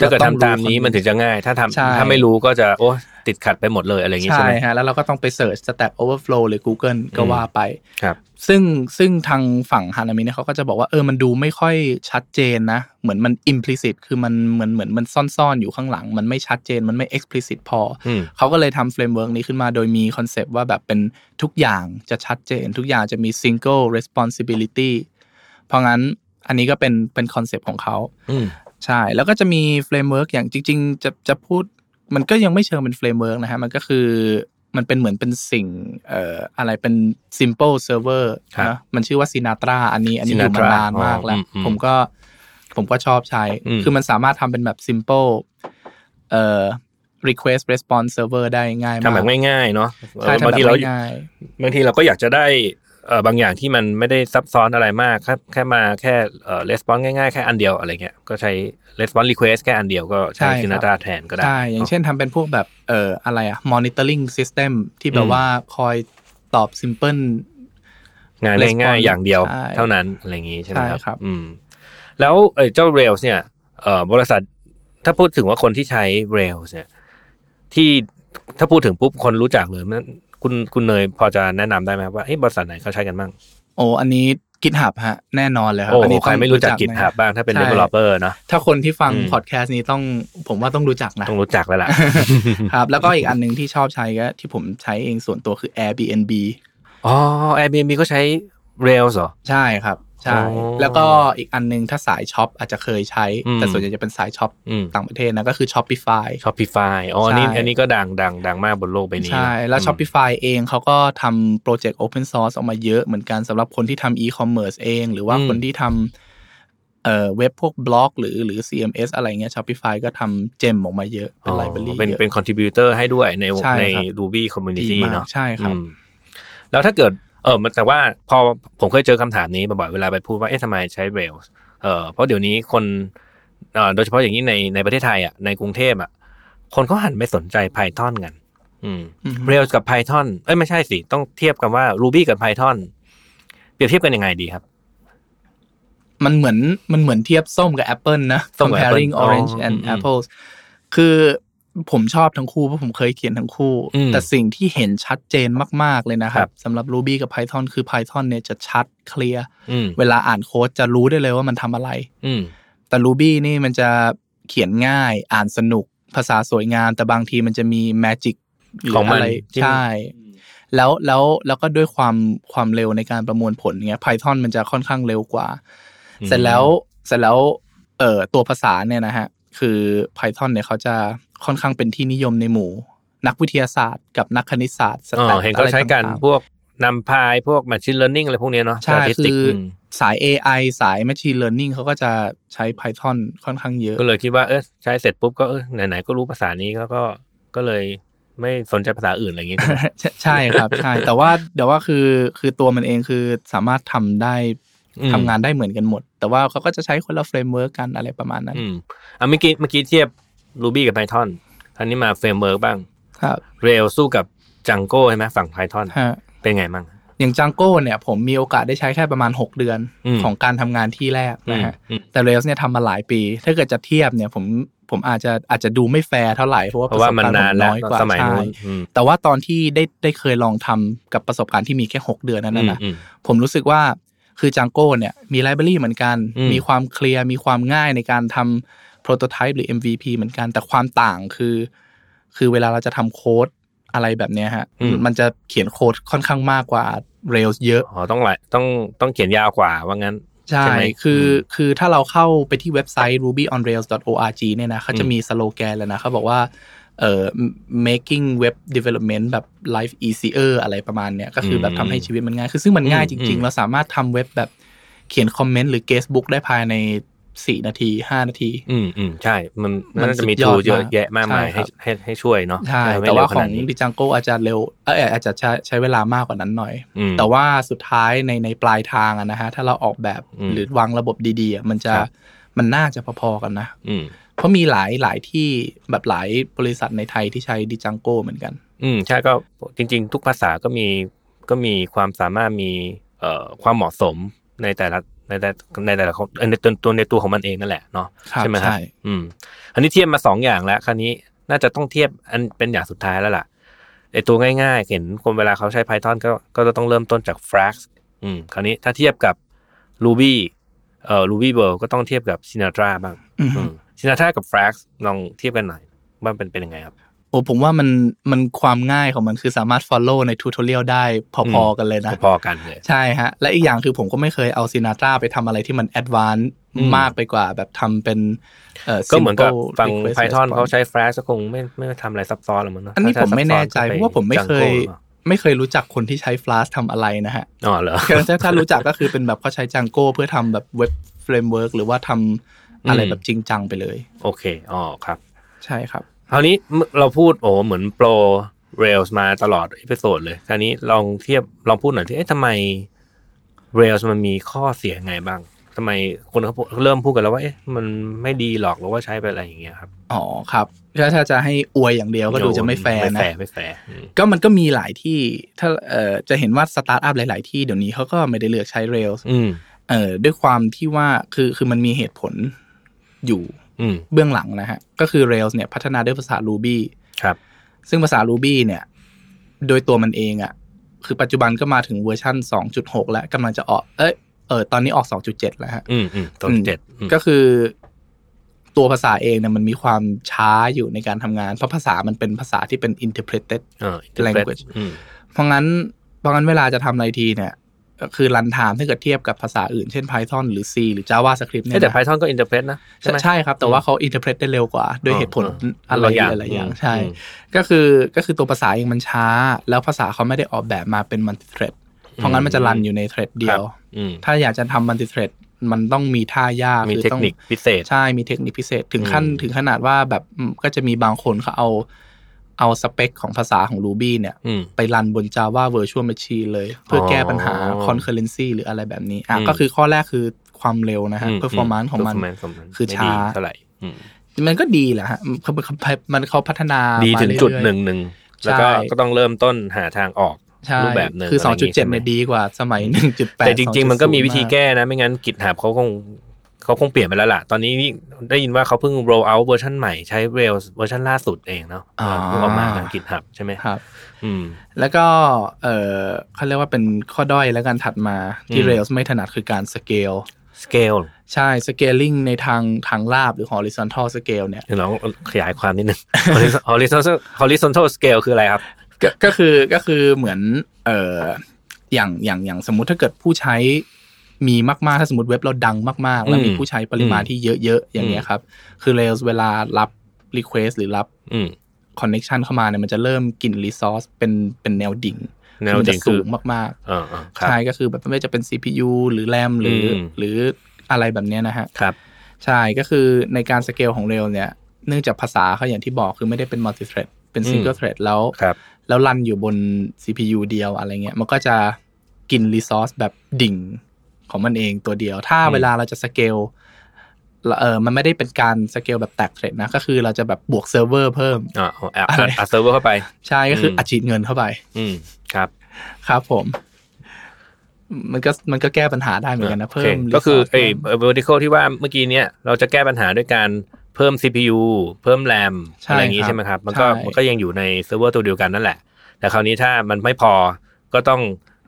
ถ้าเกิดรต้องทำตามนี้รู้มันถึงจะง่าย ถ้าใช่ทำถ้าไม่รู้ก็จะโอ้ติดขัดไปหมดเลยอะไรอย่างงี้ใช่ใช่ไหมฮะแล้วเราก็ต้องไป search Stack Overflow หรือ Google ก็อืมว่าไปครับซึ่งซึ่งทางฝั่ง Hanami เนี่ยเขาก็จะบอกว่าเออมันดูไม่ค่อยชัดเจนนะ เหมือนมัน implicit คือมันเหมือนเหมือนมันซ่อนๆ อยู่ข้างหลัง มันไม่ชัดเจนมันไม่ explicit พออมเขาก็เลยทำ framework นี้ขึ้นมาโดยมีคอนเซปต์ว่าแบบเป็นทุกอย่างจะชัดเจน ทุกอย่างจะมี single responsibility เพราะงั้น อันนี้ก็เป็นเป็นคอนเซปต์ของเขาอืมใช่ แล้วก็จะมี framework อย่างจริง ๆ จะจะพูด มันก็ยังไม่เชิงเป็น framework นะฮะมันก็คือมันเป็นเหมือนเป็นสิ่งเอ่ออะไรเป็น simple server ครับนะมันชื่อว่า Sinatra อันนี้ อันนี้อยู่มา Sinatra นานมากแล้วอ๋ออืมอืมผมก็ผมก็ชอบใช้อืมคือมันสามารถทำเป็นแบบ simple เอ่อ request response server ได้ง่ายมากทำแบบง่ายๆเนาะใช่เออทำบางแบบทีเราง่ายบางทีเราก็อยากจะได้เอ่อ บางอย่างที่มันไม่ได้ซับซ้อนอะไรมากแค่แค่มาแค่เอ่อ response ง่ายๆ แค่อันเดียวอะไรเงี้ยก็ใช้ response request แค่อันเดียวก็ใช้ใช่ครับซินาตาแทนก็ได้ใช่อย่างเช่นทำเป็นพวกแบบเอ่ออะไรอะ monitoring system ที่แบบว่าคอยตอบ simple งานง่ายๆ response อย่างเดียวใช่เท่านั้นอะไรอย่างงี้ใช่ไหมใช่ครับครับ อืม แล้วเอ่อเจ้า Rails เนี่ยเอ่อบริษัทถ้าพูดถึงว่าคนที่ใช้ Rails เนี่ยที่ถ้าพูดถึงปุ๊บคนรู้จักเลยมัน คุณคุณเนยพอจะแนะนำได้ไหมครับว่าเอ้ยบริษัทไหนเขาใช้กันบ้างโอ้อันนี้ GitHub ฮะแน่นอนเลยครับโอ้อันนี้ใครต้องไม่รู้จักแน่ GitHub บ้างถ้าเป็นใช่ developer เนอะถ้าคนที่ฟังอืมพอดแคสต์นี้ต้องผมว่าต้องรู้จักนะต้องรู้จักแล้วล่ะครับแล้วก็อีกอันหนึ่งที่ชอบใช้ก็ที่ผมใช้เองส่วนตัวคือ Airbnb อ๋อ Airbnb ก็ใช้ Rails เหรอใช่ครับ ใช่อ๋อแล้วก็อีกอันหนึงถ้าสายช็อปอาจจะเคยใช้อืมแต่ส่วนใหญ่จะเป็นสายช็อปอืมต่างประเทศนะก็คือ Shopify Shopify อ๋ออันนี้ใช่อันนี้ก็ดังดังดังมากบนโลกใบนี้ ใช่ แล้วอืม Shopify เองเขาก็ทำโปรเจกต์ Open Source ออกมาเยอะเหมือนกันสำหรับคนที่ทำ e-commerce เอง หรือว่าอืมคนที่ทำเอ่อเว็บพวกบล็อก หรือหรือ CMS อะไรเงี้ย Shopify ก็ทำเจมออกมาเยอะเป็นอ๋อ library เป็นเยอะเป็น contributor ให้ด้วยในใช่ในครับ Ruby ดี community มากเนาะใช่ครับอืมแล้วถ้าเกิด เออมันแต่ว่าพอผมเคยเจอคำถามนี้บ่อยๆเวลาไปพูดว่าเอ๊ะทำไมใช้ Rails เออเพราะเดี๋ยวนี้คนเอ่อโดยเฉพาะอย่างนี้ในในประเทศไทยอะในกรุงเทพอะคนเขาหันไปสนใจ Python กันออืมอืม Rails กับ Python เอ้ยไม่ใช่สิต้องเทียบกันว่า Ruby กับ Python เปรียบเทียบกันยังไงดีครับ มันเหมือนมันเหมือนเทียบส้มกับแอปเปิลนะส้มกับ comparing Apple อ๋อ orange and อืมอืม apples คือ ผมชอบทั้งคู่เพราะผมเคยเขียนทั้งคู่อืมแต่สิ่งที่เห็นชัดเจนมาก ๆ เลยนะคครัรับบสำหรับ Ruby กับ Python คือ Python เนี่ยจะชัดเคลียร์อืมเวลาอ่านโค้ดจะรู้ได้เลยว่ามันทำอะไรอืมแต่ Ruby นี่มันจะเขียนง่ายอ่านสนุกภาษาสวยงาม แต่บางทีมันจะมี magic หรืของมันอะไรที่มันใช่แล้วแล้วแล้วก็ด้วยความความเร็วในการประมวลผลเงี้ย Python มันจะค่อนข้างเร็วกว่า เสร็จแล้วเสร็จแล้วเอ่อตัวภาษาเนี่ยนะฮะ คือ Python เนี่ยเขาจะค่อนข้างเป็นที่นิยมในหมู่ นักวิทยาศาสตร์ กับนักคณิตศาสตร์สอ๋แตอทเห็นเขาใช้กันอะไรต่างๆพวกนำพายพวก machine learning อะไรพวกเนี้ยเนาะใช่ statistic คืออมสาย AI สาย Machine Learning เขาก็จะใช้ Python ค่อนข้างเยอะ ก็เลยคิดว่าเออใช้เสร็จปุ๊บก็เออไหนๆก็รู้ภาษานี้แล้วก็ก็เลยไม่สนใจภาษาอื่นอะไรอย่างเงี้ยใช่ไหมใช่ใช่ครับใช่แต่ว่าแต่ว่าคือคือตัวมันเองคือสามารถทำได้อืม ทำงานได้เหมือนกันหมด แต่ว่าเขาก็จะใช้คนละ framework กันอะไรประมาณนั้นอืมอะเมื่อกี้เมื่อกี้เทียบ Ruby กับ Python อันนี้มา framework บ้าง ครับ Rails สู้กับ Django ใช่ไหมฝั่ง Python ฮะเป็นไงบ้างอย่าง Django เนี่ยผมมีโอกาสได้ใช้แค่ประมาณ 6 เดือนอืมของการทำงานที่แรกนะฮะอืมแต่ Rails เนี่ยทำมาหลายปี ถ้าเกิดจะเทียบเนี่ยผมผมอาจจะอาจจะดูไม่แฟร์เท่าไหร่เพราะว่าเพราะว่ามันประสบกนารณ์ผแล้วน้อยกว่านานแล้วสมัยนู้นใช่อืมแต่ว่าตอนที่ได้ได้เคยลองทำกับประสบการณ์ที่มีแค่ 6 เดือนนั้นนะนะอืมผมรู้สึกว่า คือ Django เนี่ยมี library เหมือนกันอืมมีความเคลียร์มีความง่ายในการทำ prototype หรือ MVP เหมือนกัน แต่ความต่างคือ คือเวลาเราจะทำโค้ดอะไรแบบเนี้ยฮะอืมมันจะเขียนโค้ดค่อนข้างมากกว่า Rails เยอะอ๋อต้องหลายต้องต้องเขียนยาวกว่าว่างั้นใช่ใช่ไหมคืออมคือถ้าเราเข้าไปที่เว็บไซต์ rubyonrails.org เนี่ยนะเขาจะอืมมีสโลแกนเลยนะเขาบอกว่า เอ่อ making web development แบบ life easier อะไรประมาณเนี้ยก็คือแบบทำให้ชีวิตมันง่าย คือซึ่งมันง่ายจริงๆ เราสามารถทำเว็บแบบเขียนคอมเมนต์หรือ guestbook ได้ภายใน4นาที5นาที อืมอืมใช่ มันมันน่าจะมีสุดยอทูดเยอะมากแยะมากมายใช่ครัให้บให้ให้ช่วยเนาะใช่ไม่แต่ว่าเร็ของขนดนี้ดิจังโกอาจจะเร็วเอออาจจะใช้ใช้เวลามากกว่านั้นหน่อยอืมแต่ว่าสุดท้ายในในปลายทางอะนะฮะถ้าเราออกแบบอืมหรือวางระบบดีๆอะมันจะครับมันน่าจะพอๆกันนะอืม เพราะมีหลายหลายที่แบบหลายบริษัทในไทยที่ใช้ดิจังโกเหมือนกัน อืมใช่ก็จริง ๆ ทุกภาษาก็มีก็มีความสามารถมีเอ่อความเหมาะสมในแต่ละในแต่ในแต่ละคนเอ่อในตัวตัวในตัวของมันเองนั่นแหละเนาะครับใช่ไหมครับใช่อืมอันนี้เทียบมาสองอย่างแล้วคราวนี้น่าจะต้องเทียบอันเป็นอย่างสุดท้ายแล้วล่ะไอตัวง่ายๆ เห็นคนเวลาเขาใช้ Python ก็ก็จะต้องเริ่มต้นจาก Flask อืมคราวนี้ถ้าเทียบกับ Ruby เอ่อ Ruby World ก็ต้องเทียบกับ Sinatra บ้าง อื อฮึอืม Sinatra กับ Flask ลองเทียบกันหน่อยว่าเป็นเป็นยังไงครับโอ้ผมว่ามันมันความง่ายของมันคือสามารถ follow ใน tutorial ได้พอๆกันเลยนะพอๆกันเลยใช่ฮะ และอีกอย่างคือผมก็ไม่เคยเอา Sinatra ไปทำอะไรที่มัน advance อืมมากไปกว่า แบบทำเป็นเอ่อก็เหมือนกับ simple ฟัง request Python response เขาใช้ Flask ก็คงไม่ไม่ทำอะไรซับซ้อนหรอกมั้งเนอะอันนี้ถ้าผมไม่แน่ใจซับซ้อนเพราะว่าผมไม่เคยก็ป Django ไม่เคยรู้จักคนที่ใช้ Flask ทำอะไรนะฮะอ๋อเหรอถ้าถ้ารู้จักก็คือเป็นแบบเขาใช้ Django เพื่อทำแบบเว็บ framework หรือว่าทำ อะไรอืมแบบจริงจังไปเลย โอเคอ๋อครับ ใช่ครับคราวนี้เราพูดโอ้เหมือนโปร Rails มาตลอด episode เลยคราวนี้ลองเทียบลองพูดหน่อยที่เอ๊ะทำไม Rails มันมีข้อเสียไงบ้างทำไมคนเขาเริ่มพูดกันแล้วว่าเอ๊ะมันไม่ดีหรอกหรือว่าใช้ไปอะไรอย่างเงี้ยครับอ๋อครับถ้าถ้าจะให้อวยอย่างเดียวก็ดูจะไม่แฟร์ไม่นะแฟร์ไม่แฟร์อืมก็มันก็มีหลายที่ถ้าเอ่อจะเห็นว่าสตาร์ทอัพหลาย ๆ ที่เดี๋ยวนี้เขาก็ไม่ได้เลือกใช้ Rails อืมเอ่อด้วยความที่ว่าคือคือมันมีเหตุผล อยู่อืมเบื้องหลังนะฮะ ก็คือ Rails เนี่ยพัฒนาด้วยภาษา Ruby ครับ ซึ่งภาษา Ruby เนี่ย โดยตัวมันเองอะ่ะ คือปัจจุบันก็มาถึงเวอร์ชัน2.6 แล้วกำลังจะออก เอ้ยเออตอนนี้ออก 2.7 แล้วฮะ อืมอืมตัวเจ็ดอืมก็คือ ตัวภาษาเองเนี่ยมันมีความช้าอยู่ในการทำงาน เพราะภาษามันเป็นภาษาที่เป็น interpreted เออ interpret language อืมเพราะงั้นเพราะงั้นเวลาจะทำอะไรทีเนี่ย คือรันไทม์ถ้าเกิดเทียบกับภาษาอื่น เช่น Python หรือ C หรือ JavaScript เนี่เอ้ยยแต่นะ Python ก็ interpret นะใช่ไหมใช่ครับ แต่ว่าเขา interpret ได้เร็วกว่าด้วยเหตุผลอ๋อออะไรบางอย่างหลายๆอย่างอืมใช่อืมก็คือก็คือตัวภาษาเองมันช้า แล้วภาษาเขาไม่ได้ออกแบบมาเป็น multi thread เพราะงั้นมันจะรันอยู่ใน thread เดียวอืมถ้าอยากจะทำ multi thread มันต้องมีท่ายากมีคือเทคต้องนิคพิเศษ ใช่ มีเทคนิคพิเศษ ถึงขั้นอืมถึงขนาดว่าแบบอืมก็จะมีบางคนเขาเอา เอาสเปคของภาษาของ Ruby เนี่ยอืมไปรันบน Java Virtual Machine เลย เพื่อแก้ปัญหาอ๋อ concurrency หรืออะไรแบบนี้อะอืมก็คือข้อแรกคือความเร็วนะฮะอืม performance ของมัน performance ของมัน คือไม่ช้าดีเท่าไหร่อืมมันก็ดีแหละฮะเขาเขามันเขาพัฒนาดีมาถึงเรื่อยๆจุดหนึ่งหนึ่งแล้วก็ใช่ก็ต้องเริ่มต้นหาทางออกใช่รูปแบบหนึ่งคืออะไรอย่างงี้ใช่2.7ไหมเนี่ยดีกว่าสมัย 1.8 แต่จริง ๆ มันก็มีวิธี2.0แก้นะ ไม่งั้น GitHub เขาคง เขาคงเปลี่ยนไปแล้วล่ะ ตอนนี้ได้ยินว่าเขาเพิ่ง roll out เวอร์ชันใหม่ใช้ Rails เวอร์ชันล่าสุดเองเนาะอ่าเพิ่งออกมาทาง GitHubใช่ไหมครับอืมแล้วก็เออเขาเรียกว่าเป็นข้อด้อยแล้วกันถัดมาที่อืม Rails ไม่ถนัดคือการสเกล scale ใช่ scaling ในทางทางราบหรือ horizontal scale เนี่ยเดี๋ยวเราขยายความนิดนึง horizontal horizontal scale คืออะไรครับ ก็ก็คือก็คือเหมือนเอ่ออย่างอย่างอย่างสมมุติถ้าเกิดผู้ใช้ มีมากๆ ถ้าสมมติเว็บเราดังมากๆ แล้วมีอืมผู้ใช้ปริมาณอืมที่เยอะๆ อย่างเงี้ยครับ คือ Rails เวลารับ request หรือรับอืม connection เข้ามาเนี่ยมันจะเริ่มกิน resource เป็นเป็นแนวดิ่งแนวมัดิ่จะงคืสูองมากอ่าอ่าๆครับใช่ก็คือแบบไม่ว่าจะเป็น CPU หรือ RAM หรืออมหรืออะไรแบบเนี้ยนะฮะครับใช่ก็คือในการสเกลของ Rails เนี่ยเนื่องจากภาษาเขาอย่างที่บอกคือไม่ได้เป็น multi thread เป็นอืม single thread แล้วครับแล้วรันอยู่บน CPU เดียวอะไรเงี้ยมันก็จะกิน resource แบบดิ่ง ของมันเองตัวเดียว ถ้าอืมเวลาเราจะสเกลเออมันไม่ได้เป็นการสเกลแบบแตก thread นะ ก็คือเราจะแบบบวกเซิร์ฟเวอร์เพิ่มอ่าเอาแอปอะไรอัดเซิร์ฟเวอร์เข้าไป ใช่ก็คืออมอัดฉีดเงินเข้าไป อืมครับ ครับผม มันก็มันก็แก้ปัญหาได้เหมือนกันนะโอเพิ่เคมก็คือ resource ไอ้เพิ่ม vertical ที่ว่าเมื่อกี้เนี้ยเราจะแก้ปัญหาด้วยการเพิ่ม CPU เพิ่ม RAM ใช่อะไรอย่างงี้ครับใช่ไหมครับ มันก็ใช่มันก็ยังอยู่ในเซิร์ฟเวอร์ตัวเดียวกันนั่นแหละ แต่คราวนี้ถ้ามันไม่พอก็ต้อง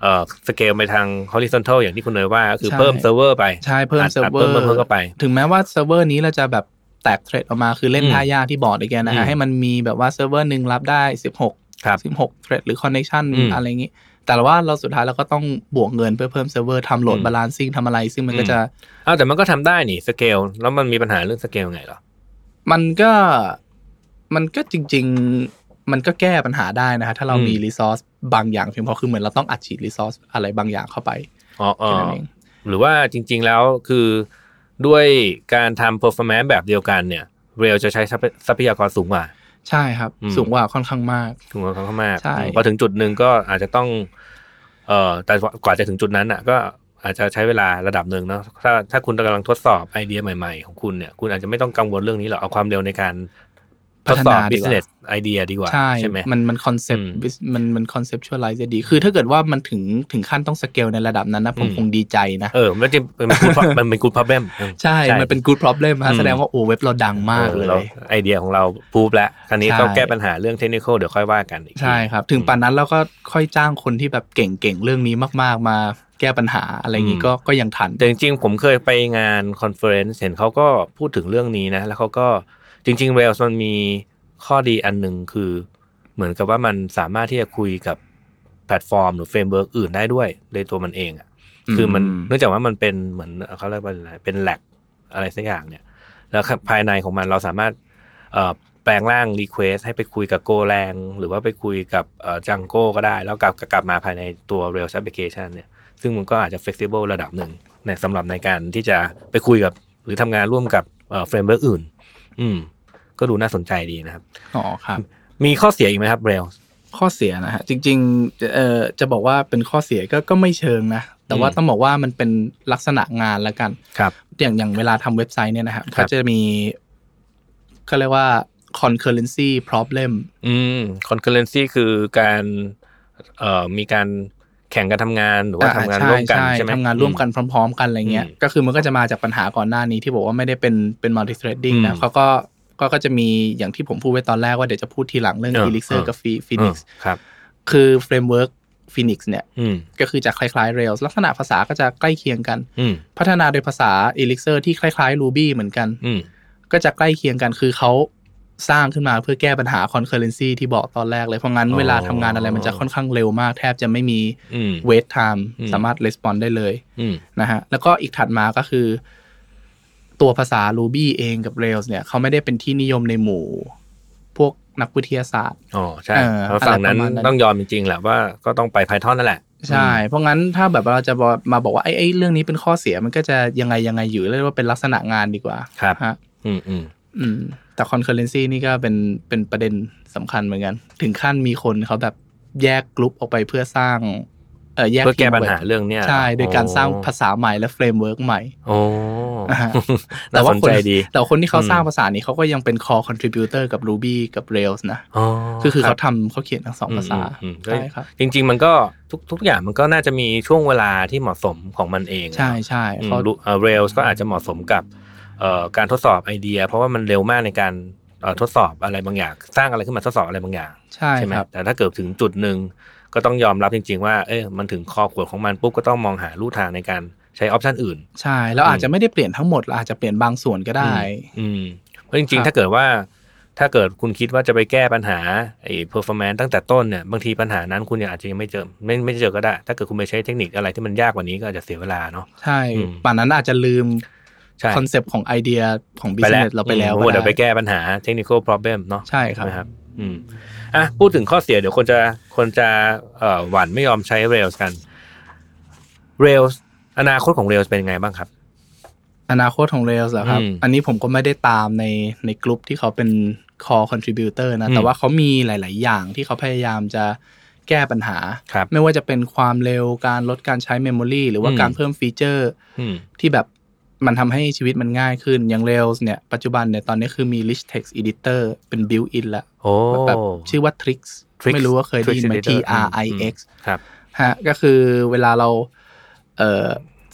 เอ่อสเกลไปทาง horizontal อย่างที่คุณเนยว่าก็คือเพิ่มเซิร์ฟเวอร์ไป ใช่เพิ่มอัดเซิร์ฟเวอเพิ่มเพิ่มเพิ่มเข้าไป ถึงแม้ว่าเซิร์ฟเวอร์นี้เราจะแบบแตก thread ออกมาคือเล่นอืมท่ายากที่บอกอีกแกนะฮะอืมให้มันมีแบบว่าเซิร์ฟเวอร์หนึ่งรับได้สิบหกครับสิบหกเทรดหรือคอนเน t ชันอืมอะไรอย่างงี้ แต่ว่าเราสุดท้ายเราก็ต้องบวกเงินเพื่อเพิ่มเซิร์ฟเวอร์ทำโหลดอืม balancing ทำอะไรซึ่งมันก็อืมจะอ้าวแต่มันก็ทำได้นี่สเกลแล้วมันมีปัญหาเรื่องสเกลไงเหรอมันก็มันก็จริง ๆ มันก็แก้ปัญหาได้นะฮะถ้าเราอืมมี resource บางอย่างเพียงพอคือเหมือนเราต้องอัดฉีด resource อะไรบางอย่างเข้าไปอ๋ออ๋อแค่นั้นเองหรือว่าจริง ๆแล้วคือด้วยการทำ performance แบบเดียวกันเนี่ย Rails จะใช้ทรัพยทรัพยากรสูงกว่า ใช่ครับอืมสูงกว่าค่อนข้างมากสูงกว่าเขามากใช่พอถึงจุดหนึ่งก็อาจจะต้อง เอ่อแต่กว่าจะถึงจุดนั้นอะ ก็อาจจะใช้เวลาระดับหนึ่งเนาะถ้าถ้าคุณกำลังทดสอบไอเดียใหม่ๆ ของคุณเนี่ย คุณอาจจะไม่ต้องกังวลเรื่องนี้หรอกเอาความเร็วในการท พัฒนาดีกว่า business idea ดีกว่า ใช่ไหมมันมันคอนเซปต์อืมมันมัน conceptualize ดี คือถ้าเกิดว่ามันถึงถึงขั้นต้องสเกลในระดับนั้นนะผมอืมคงดีใจนะ เออ มันจะมันเป็น good pro- มันเป็น good problem อืมใช่ มันเป็น good problem ฮะอืมแสดงว่าโอ้เว็บเราดังมากเลยไอเดียของเรา prove แล้วคราวนี้ใช่ก็แก้ปัญหาเรื่องเทคนิคเดี๋ยวค่อยว่ากันอีกทีใช่ครับ ถึงป่านนั้นเราก็ค่อยจ้างคนที่แบบเก่งๆเรื่องนี้มากๆมาแก้ปัญหาอะไรอย่างงี้ก็ก็ยังทันแต่จริงๆ ผมเคยไปงาน conference เห็นเขาก็พูดถึงเรื่องนี้นะ แล้วเขาก็ จริง ๆ Rails มันมีข้อดีอันหนึ่งคือ เหมือนกับว่ามันสามารถที่จะคุยกับแพลตฟอร์ม หรือ framework อื่นได้ด้วยในตัวมันเองอะคือมันอืมเนื่องจากว่ามันเป็นเหมือนเขาเรียกว่าอะไรเป็น Rack อะไรสักอย่างเนี่ย แล้วภายในของมันเราสามารถเอ่อแปลงร่าง request ให้ไปคุยกับ Golang หรือว่าไปคุยกับ Django ก็ได้ แล้วกลับกลับมาภายในตัว Rails application เนี่ยซึ่งมันก็อาจจะ flexible ระดับหนึ่งในสำหรับในการที่จะไปคุยกับ หรือทำงานร่วมกับframework อื่น อืม ก็ดูน่าสนใจดีนะครับอ๋อครับ มีข้อเสียอีกไหมครับ Rails ข้อเสียนะฮะจริงๆเอ่อจะบอกว่าเป็นข้อเสียก็ก็ไม่เชิงนะแต่ว่าอืมต้องบอกว่ามันเป็นลักษณะงานละกันครับ อย่างอย่างเวลาทำเว็บไซต์เนี่ยนะครับครับเขาจะมีเขาเรียกว่า concurrency problem อืม concurrency คือการเอ่อมีการแข่งกันทำงานหรือว่าอ่ทำงานร่วมกันใช่ไหมทำงานร่วมกันพร้อม ๆ กันอะไรเงี้ยอืมก็คือมันก็จะมาจากปัญหาก่อนหน้านี้ที่บอกว่าไม่ได้เป็นเป็น multi threading นะอืมเขาก็ ก็ก็จะมีอย่างที่ผมพูดไว้ตอนแรกว่าเดี๋ยวจะพูดทีหลังเรื่องเออ Elixir เออกับ Phoenix เออครับคือ framework Phoenix เนี่ยอืมก็คือจะคล้ายๆ Rails ลักษณะภาษาก็จะใกล้เคียงกันอืมพัฒนาโดยภาษา Elixir ที่คล้ายๆ Ruby เหมือนกันอืมก็จะใกล้เคียงกันคือเขาสร้างขึ้นมาเพื่อแก้ปัญหา concurrency ที่บอกตอนแรกเลยเพราะงั้นอ๋อเวลาทำงานอะไรมันจะค่อนข้างเร็วมาก แทบจะไม่มีอืม wait time อืมสามารถ respond ได้เลยอืมนะฮะแล้วก็อีกถัดมาก็คือ ตัวภาษา Ruby เองกับ Rails เนี่ยเขาไม่ได้เป็นที่นิยมในหมู่ พวกนักวิทยาศาสตร์อ๋อใช่เออเพราะฝั่งนั้นอะไรประมาณนั้นต้องยอมจริงๆแหละว่าก็ต้องไป Python นั่นแหละใช่ เพราะงั้นถ้าแบบเราจะมาบอกว่าไอ้ไอ้เรื่องนี้เป็นข้อเสียมันก็จะยังไงยังไงอยู่เรียกว่าเป็นลักษณะงานดีกว่า ครับฮะอืมอืมอืมแต่ concurrency นี่ก็เป็นเป็นประเด็นสำคัญเหมือนกัน ถึงขั้นมีคนเขาแบบแยกกลุ่มออกไปเพื่อสร้างเออ แยกเพื่อแก้ทีมปัญหาเวิร์เรื่องเนี้ยใช่โดยการสร้างภาษาใหม่และ framework ใหม่โอ้อ่าฮะน่าสนคนใจดีแต่ว่าคนที่เขาอืมสร้างภาษานี้เขาก็ยังเป็น core contributor กับ Ruby กับ Rails นะอ๋อคือคือรัเขาบทำเขาเขียนทั้งสองภาษาอืมอืมอืมใช่ครับจริง ๆ มันก็ทุกทุกอย่างมันก็น่าจะมีช่วงเวลาที่เหมาะสมของมันเอง ใช่ใช่อืมเขาเอ่อ Rails ก็อาจจะเหมาะสมกับเอ่อการทดสอบไอเดีย เพราะว่ามันเร็วมากในการเอ่อทดสอบอะไรบางอย่าง สร้างอะไรขึ้นมาทดสอบอะไรบางอย่าง ใช่ใช่ไหมครับแต่ถ้าเกิดถึงจุดหนึ่ง ก็ต้องยอมรับจริง ๆ ว่าเอ้ยมันถึงคอขวดของมันปุ๊บก็ต้องมองหาลู่ทางในการใช้ option อื่น ใช่แล้วอาจจะไม่ได้เปลี่ยนทั้งหมดเราอาจจะเปลี่ยนบางส่วนก็ได้ อืมเพราะจริงๆครับถ้าเกิดว่า ถ้าเกิดคุณคิดว่าจะไปแก้ปัญหาไอ้ performance ตั้งแต่ต้นเนี่ยบางทีปัญหานั้นคุณอาจจะยังไม่เจอไม่ไม่เจอก็ได้ ถ้าเกิดคุณไปใช้เทคนิคอะไรที่มันยากกว่านี้ก็อาจจะเสียเวลาเนาะใช่อืมป่านนั้นอาจจะลืมใช่คอนเซปต์ของไอเดียของไปแล้ว business เราไปแล้วอืมก็มัวแต่ไปได้แก้ปัญหา technical problem เนาะใช่ครับนะครับ อืมอะพูดถึงข้อเสียเดี๋ยวคนจะคนจะเอ่อหวั่นไม่ยอมใช้ Rails กัน Rails อนาคตของ Rails เป็นยังไงบ้างครับ อนาคตของ Rails เหรอครับอืมอันนี้ผมก็ไม่ได้ตามในในกลุ่มที่เขาเป็น core contributor นะอืมแต่ว่าเขามีหลาย ๆ อย่างที่เขาพยายามจะแก้ปัญหาครับไม่ว่าจะเป็นความเร็วการลดการใช้ memory หรือว่าอืมการเพิ่ม feature อืมที่แบบ มันทำให้ชีวิตมันง่ายขึ้นอย่าง Rails เนี่ย ปัจจุบันเนี่ย ตอนนี้คือมี rich text editor เป็น built in แล้วโอ้แบบชื่อว่า Trix Trix ไม่รู้ว่าเคยได้ยินไหม Trix T Editor R I X ครับฮะก็คือเวลาเราเอ่อ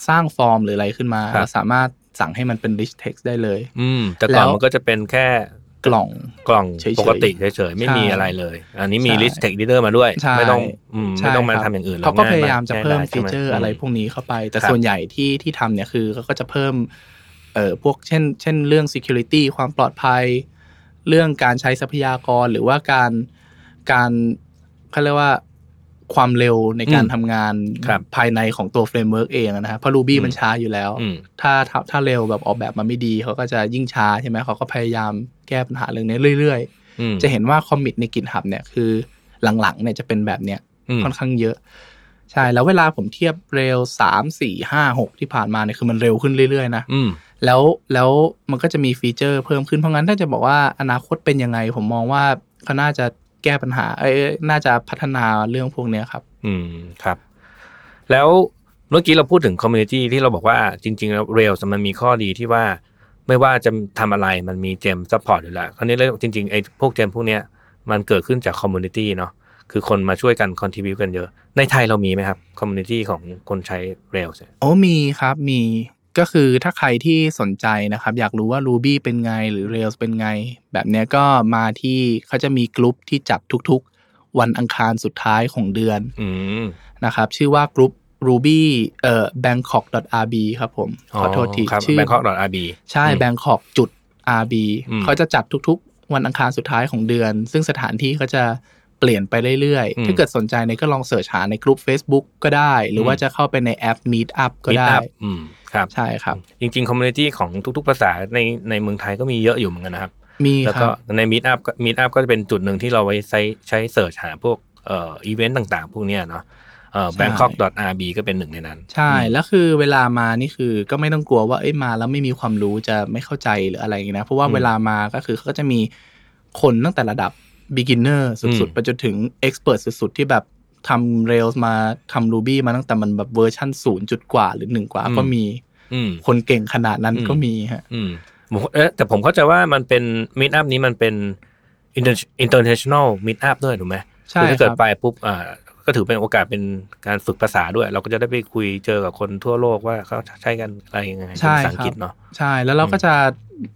สร้างฟอร์มหรืออะไรขึ้นมาครับเราสามารถสั่งให้มันเป็น rich text ได้เลย อืมแต่ก่อนแล้วมันก็จะเป็นแค่ กล่องกล่องเฉยๆปกติเฉยๆไม่มีใช่อะไรเลย อันนี้มีใช่ rich text editor มาด้วยใช่ไม่ต้องอืมใช่ไม่ต้องมาครับทำอย่างอื่นเขาก็พยายามจะเพิ่ม feature ใช่หอะไรพวกนี้เข้าไป แต่ครับส่วนใหญ่ที่ที่ทำเนี่ยคือเขาก็จะเพิ่มเอ่อพวกเช่น เช่นเรื่อง security ความปลอดภัย เรื่องการใช้ทรัพยากรหรือว่าการการเขาเรียกว่า ความเร็วในการอืมทำงานครับภายในของตัว framework เองนะครับเพราะ Ruby อืมมันช้าอยู่แล้วอืมถ้าถ้าถ้าเร็วแบบออกแบบมาไม่ดี เขาก็จะยิ่งช้าใช่ไหมเขาก็พยายามแก้ปัญหาเรื่องนี้เรื่อยอืมๆจะเห็นว่าคอมมิตใน GitHub เนี่ยคือหลังๆเนี่ยจะเป็นแบบเนี้ยอืมค่อนข้างเยอะ ใช่ แล้วเวลาผมเทียบเร็วสามสี่ห้าหกที่ผ่านมาเนี่ยคือมันเร็วขึ้นเรื่อยๆนะอืมแล้วแล้วมันก็จะมีฟีเจอร์เพิ่มขึ้นเพราะงั้นถ้าจะบอกว่าอนาคตเป็นยังไง ผมมองว่าเขาน่าจะ แก้ปัญหา เอ้ยน่าจะพัฒนาเรื่องพวกเนี้ยครับ อืมครับ แล้วเมื่อกี้เราพูดถึง community ที่เราบอกว่าจริง ๆ แล้ว Rails มันมีข้อดีที่ว่าไม่ว่าจะทำอะไรมันมี gem support อยู่แล้วคราวนี้แล้วจริงๆไอ้พวก gem พวกเนี้ยมันเกิดขึ้นจาก community เนาะคือคนมาช่วยกัน contribute กันเยอะ ในไทยเรามีไหมครับ community ของคนใช้ Rails เนี่ยโอ้มีครับมี ก็คือถ้าใครที่สนใจนะครับ อยากรู้ว่า Ruby เป็นไงหรือ Rails เป็นไง แบบเนี้ยก็มาที่เขาจะมีกลุ่มที่จัดทุกๆ วันอังคารสุดท้ายของเดือนอืมนะครับ ชื่อว่ากลุ่ม Ruby เอ่อ bangkok.rb ครับผม ขอโทษทีครับชื่อ bangkok.rb ใช่อืม bangkok จุด rb อืมเขาจะจัดทุกๆ วันอังคารสุดท้ายของเดือน ซึ่งสถานที่เขาจะเปลี่ยนไปเรื่อยอืมๆถ้าเกิดสนใจเนี่ยก็ลองเสิร์ชหาในกลุ่ม Facebook ก็ได้ หรือว่าอืมจะเข้าไปในแอป Meet Up ก็ได้ Meetup อืมครับใช่ครับ จริงๆ community ของทุกๆภาษาในในเมืองไทยก็มีเยอะอยู่เหมือนกันนะครับ มีครับแล้วก็ใน Meetup ก็ Meetup ก็จะเป็นจุดหนึ่งที่เราไว้ใช้ใช้ search หาพวกเอ่ออีเวนต์ต่างๆ พวกเนี้ยเนาะเอ่อ bangkok.rb ก็เป็นหนึ่งในนั้น ใช่ แล้วคือเวลามานี่คือก็ไม่ต้องกลัวว่าเอ้ยมาแล้วไม่มีความรู้จะไม่เข้าใจหรืออะไรอย่างเงี้ยนะเพราะว่าอืมเวลามาก็คือเขาก็จะมีคนตั้งแต่ระดับ beginner สุดอืมๆไปจนถึง expert สุดๆ ที่แบบทำ Rails มาทำ Ruby มาตั้งแต่มันแบบเวอร์ชันศูนย์จุดกว่าหรือหนึ่งกว่า ก็มีอืมคนเก่งขนาดนั้นอืมก็มีฮะอืมผมเอ๊ะแต่ผมเข้าใจว่ามันเป็น Meetup นี้มันเป็น inter- international Meetup ด้วยถูกไหมใช่คือถ้าเกิดครับไปปุ๊บอ่า ก็ถือเป็นโอกาสเป็นการฝึกภาษาด้วย เราก็จะได้ไปคุยเจอกับคนทั่วโลกว่าเขาใช้กันอะไรยังไงใช่ภาษาอัคงรักฤษบเนาะใช่แล้วเราก็จะ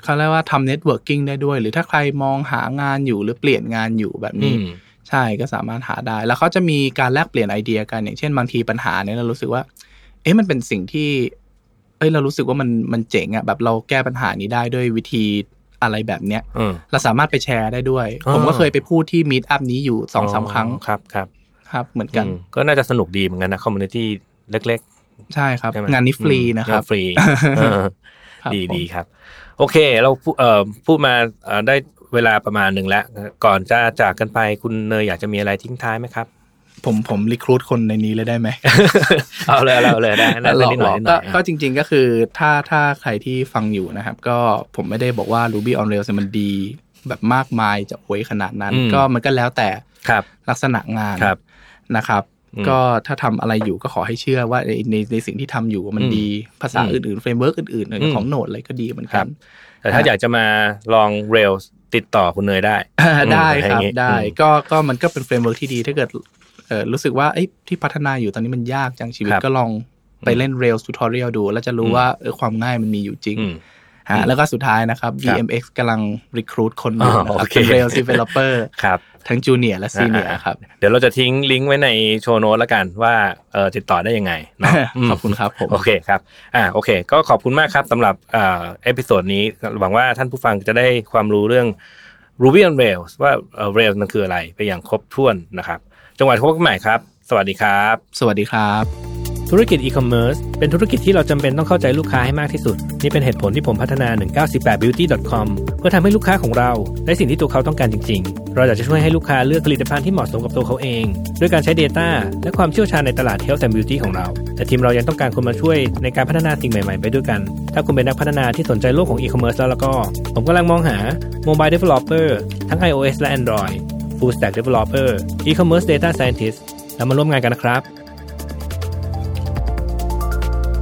เขาเรียกว่าทำ networking ได้ด้วย หรือถ้าใครมองหางานอยู่หรือเปลี่ยนงานอยู่แบบอืนี้มใช่ก็สามารถหาได้ แล้วเขาจะมีการแลกเปลี่ยนไอเดียกันอย่างเช่นบางทีปัญหาเนี่ยเรารู้สึกว่า เอ๊ะมันเป็นสิ่งที่เอ้ยเรารู้สึกว่ามันมันเจ๋งอะแบบเราแก้ปัญหานี้ได้ด้วยวิธีอะไรแบบเนี้ยอืมเราสามารถไปแชร์ได้ด้วยอ๋อผมก็เคยไปพูดที่มีดอัพนี้อยู่สองสามครั้งครับครับ ครับเหมือนกันอืมก็น่าจะสนุกดีเหมือนกันนะ community เล็กๆใช่ครับใช่ไหมงานนี้ฟรีอืมนะครับงาฟรีเออครับดีผมดีครับ โอเค เราพูเอ่อพูดมาเอ่อได้เวลาประมาณหนึ่งแล้ว ก่อนจะจากกันไปคุณเนยอยากจะมีอะไรทิ้งท้ายไหมครับ ผมผมรีครูดคนในนี้เลยได้ไหมเอาเลยเอาเลยได้ได้ได้นิดหน่อยนิดหก็น่อยก็จริง ๆก็คือถ้าถ้าใครที่ฟังอยู่นะครับ ก็ผมไม่ได้บอกว่า Ruby on Rails มันดี แบบมากมายจะโวยขนาดนั้นอืมก็มันก็แล้วแต่ครับลักษณะงานครับ นะครับอืมก็ถ้าทำอะไรอยู่ก็ขอให้เชื่อว่าในในในสิ่งที่ทำอยู่มันอืมดีภาษาอืมอื่นๆ framework อื่นๆอืมของ Node อะไรก็ดีเหมือนกันครับแต่ถ้าอ่าอยากจะมาลอง Rails ติดต่อคุณเนยได้ได้อืมครับอย่างงี้ได้อืมก็ก็มันก็เป็น framework ที่ดีถ้าเกิดเออรู้สึกว่าเอ้ยที่พัฒนาอยู่ตอนนี้มันยากจังชีวิตครับก็ลองไปเล่น Rails tutorial ดู แล้วจะรู้อืมว่าเออความง่ายมันมีอยู่จริงอืม ฮะแล้วก็สุดท้ายนะครับครับ BMX กำลัง recruit คนอยู่อ๋อนะครับโอเคเป็น Rails developer ครับทั้ง junior และ senior ครับ เดี๋ยวเราจะทิ้งลิงก์ไว้ในshow note แล้วกันว่าเออติดต่อได้ยังไงเนาะมขอบคุณครับผมโอเคครับอ่าโอเค ก็ขอบคุณมากครับสำหรับอ่า episode นี้หวังว่าท่านผู้ฟังจะได้ความรู้เรื่อง Ruby on Rails ว่าเอ่อ Rails มันคืออะไรไปอย่างครบถ้วนนะครับจนกว่าจะพบกันใหม่ครับ สวัสดีครับ สวัสดีครับ ธุรกิจอีคอมเมิร์ซเป็นธุรกิจที่เราจำเป็นต้องเข้าใจลูกค้าให้มากที่สุด นี่เป็นเหตุผลที่ผมพัฒนา 198beauty.com เพื่อทำให้ลูกค้าของเราได้สิ่งที่ตัวเขาต้องการจริง ๆ เราอยากจะช่วยให้ลูกค้าเลือกผลิตภัณฑ์ที่เหมาะสมกับตัวเขาเอง ด้วยการใช้ Data และความเชี่ยวชาญในตลาด Health and Beauty ของเรา แต่ทีมเรายังต้องการคนมาช่วยในการพัฒนาสิ่งใหม่ๆ ไปด้วยกัน ถ้าคุณเป็นนักพัฒนาที่สนใจโลกของ e-commerce แล้วแล้วก็ ผมกำลังมองหา Mobile Developer ทั้ง iOS และ Android Full Stack Developer E-commerce Data Scientist แล้วมาร่วมงานกันนะครับ